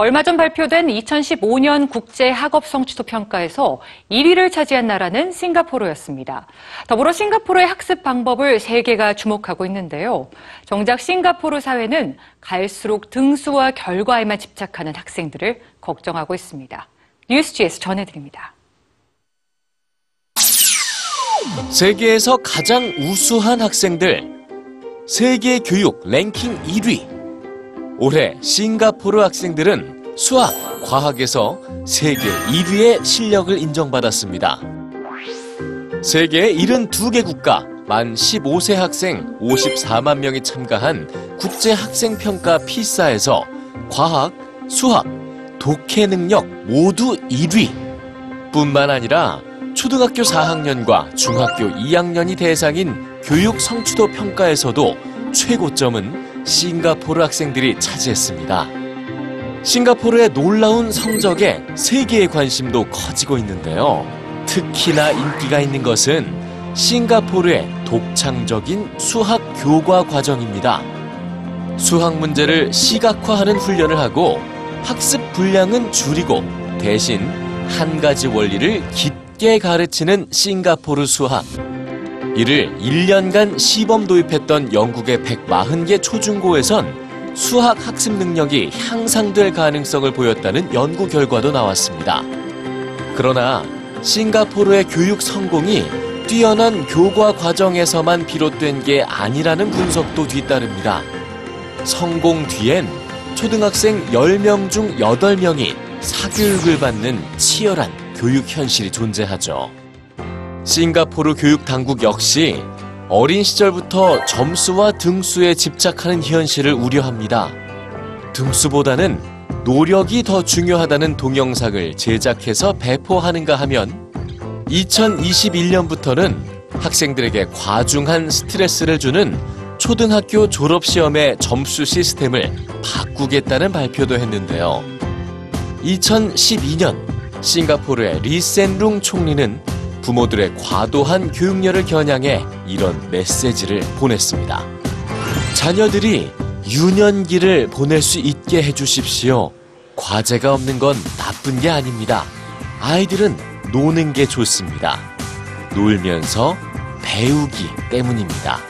얼마 전 발표된 2015년 국제 학업 성취도 평가에서 1위를 차지한 나라는 싱가포르였습니다. 더불어 싱가포르의 학습 방법을 세계가 주목하고 있는데요. 정작 싱가포르 사회는 갈수록 등수와 결과에만 집착하는 학생들을 걱정하고 있습니다. 뉴스G에서 전해드립니다. 세계에서 가장 우수한 학생들 세계 교육 랭킹 1위 올해 싱가포르 학생들은 수학, 과학에서 세계 1위의 실력을 인정받았습니다. 세계 72개 국가 만 15세 학생 54만 명이 참가한 국제 학생 평가 피사에서 과학, 수학, 독해 능력 모두 1위. 뿐만 아니라 초등학교 4학년과 중학교 2학년이 대상인 교육 성취도 평가에서도 최고점은 싱가포르 학생들이 차지했습니다. 싱가포르의 놀라운 성적에 세계의 관심도 커지고 있는데요. 특히나 인기가 있는 것은 싱가포르의 독창적인 수학 교과 과정입니다. 수학 문제를 시각화하는 훈련을 하고 학습 분량은 줄이고 대신 한 가지 원리를 깊게 가르치는 싱가포르 수학. 이를 1년간 시범 도입했던 영국의 140개 초중고에선 수학 학습 능력이 향상될 가능성을 보였다는 연구 결과도 나왔습니다. 그러나 싱가포르의 교육 성공이 뛰어난 교과 과정에서만 비롯된 게 아니라는 분석도 뒤따릅니다. 성공 뒤엔 초등학생 10명 중 8명이 사교육을 받는 치열한 교육 현실이 존재하죠. 싱가포르 교육 당국 역시 어린 시절부터 점수와 등수에 집착하는 현실을 우려합니다. 등수보다는 노력이 더 중요하다는 동영상을 제작해서 배포하는가 하면 2021년부터는 학생들에게 과중한 스트레스를 주는 초등학교 졸업시험의 점수 시스템을 바꾸겠다는 발표도 했는데요. 2012년 싱가포르의 리센룽 총리는 부모들의 과도한 교육열을 겨냥해 이런 메시지를 보냈습니다. 자녀들이 유년기를 보낼 수 있게 해주십시오. 과제가 없는 건 나쁜 게 아닙니다. 아이들은 노는 게 좋습니다. 놀면서 배우기 때문입니다.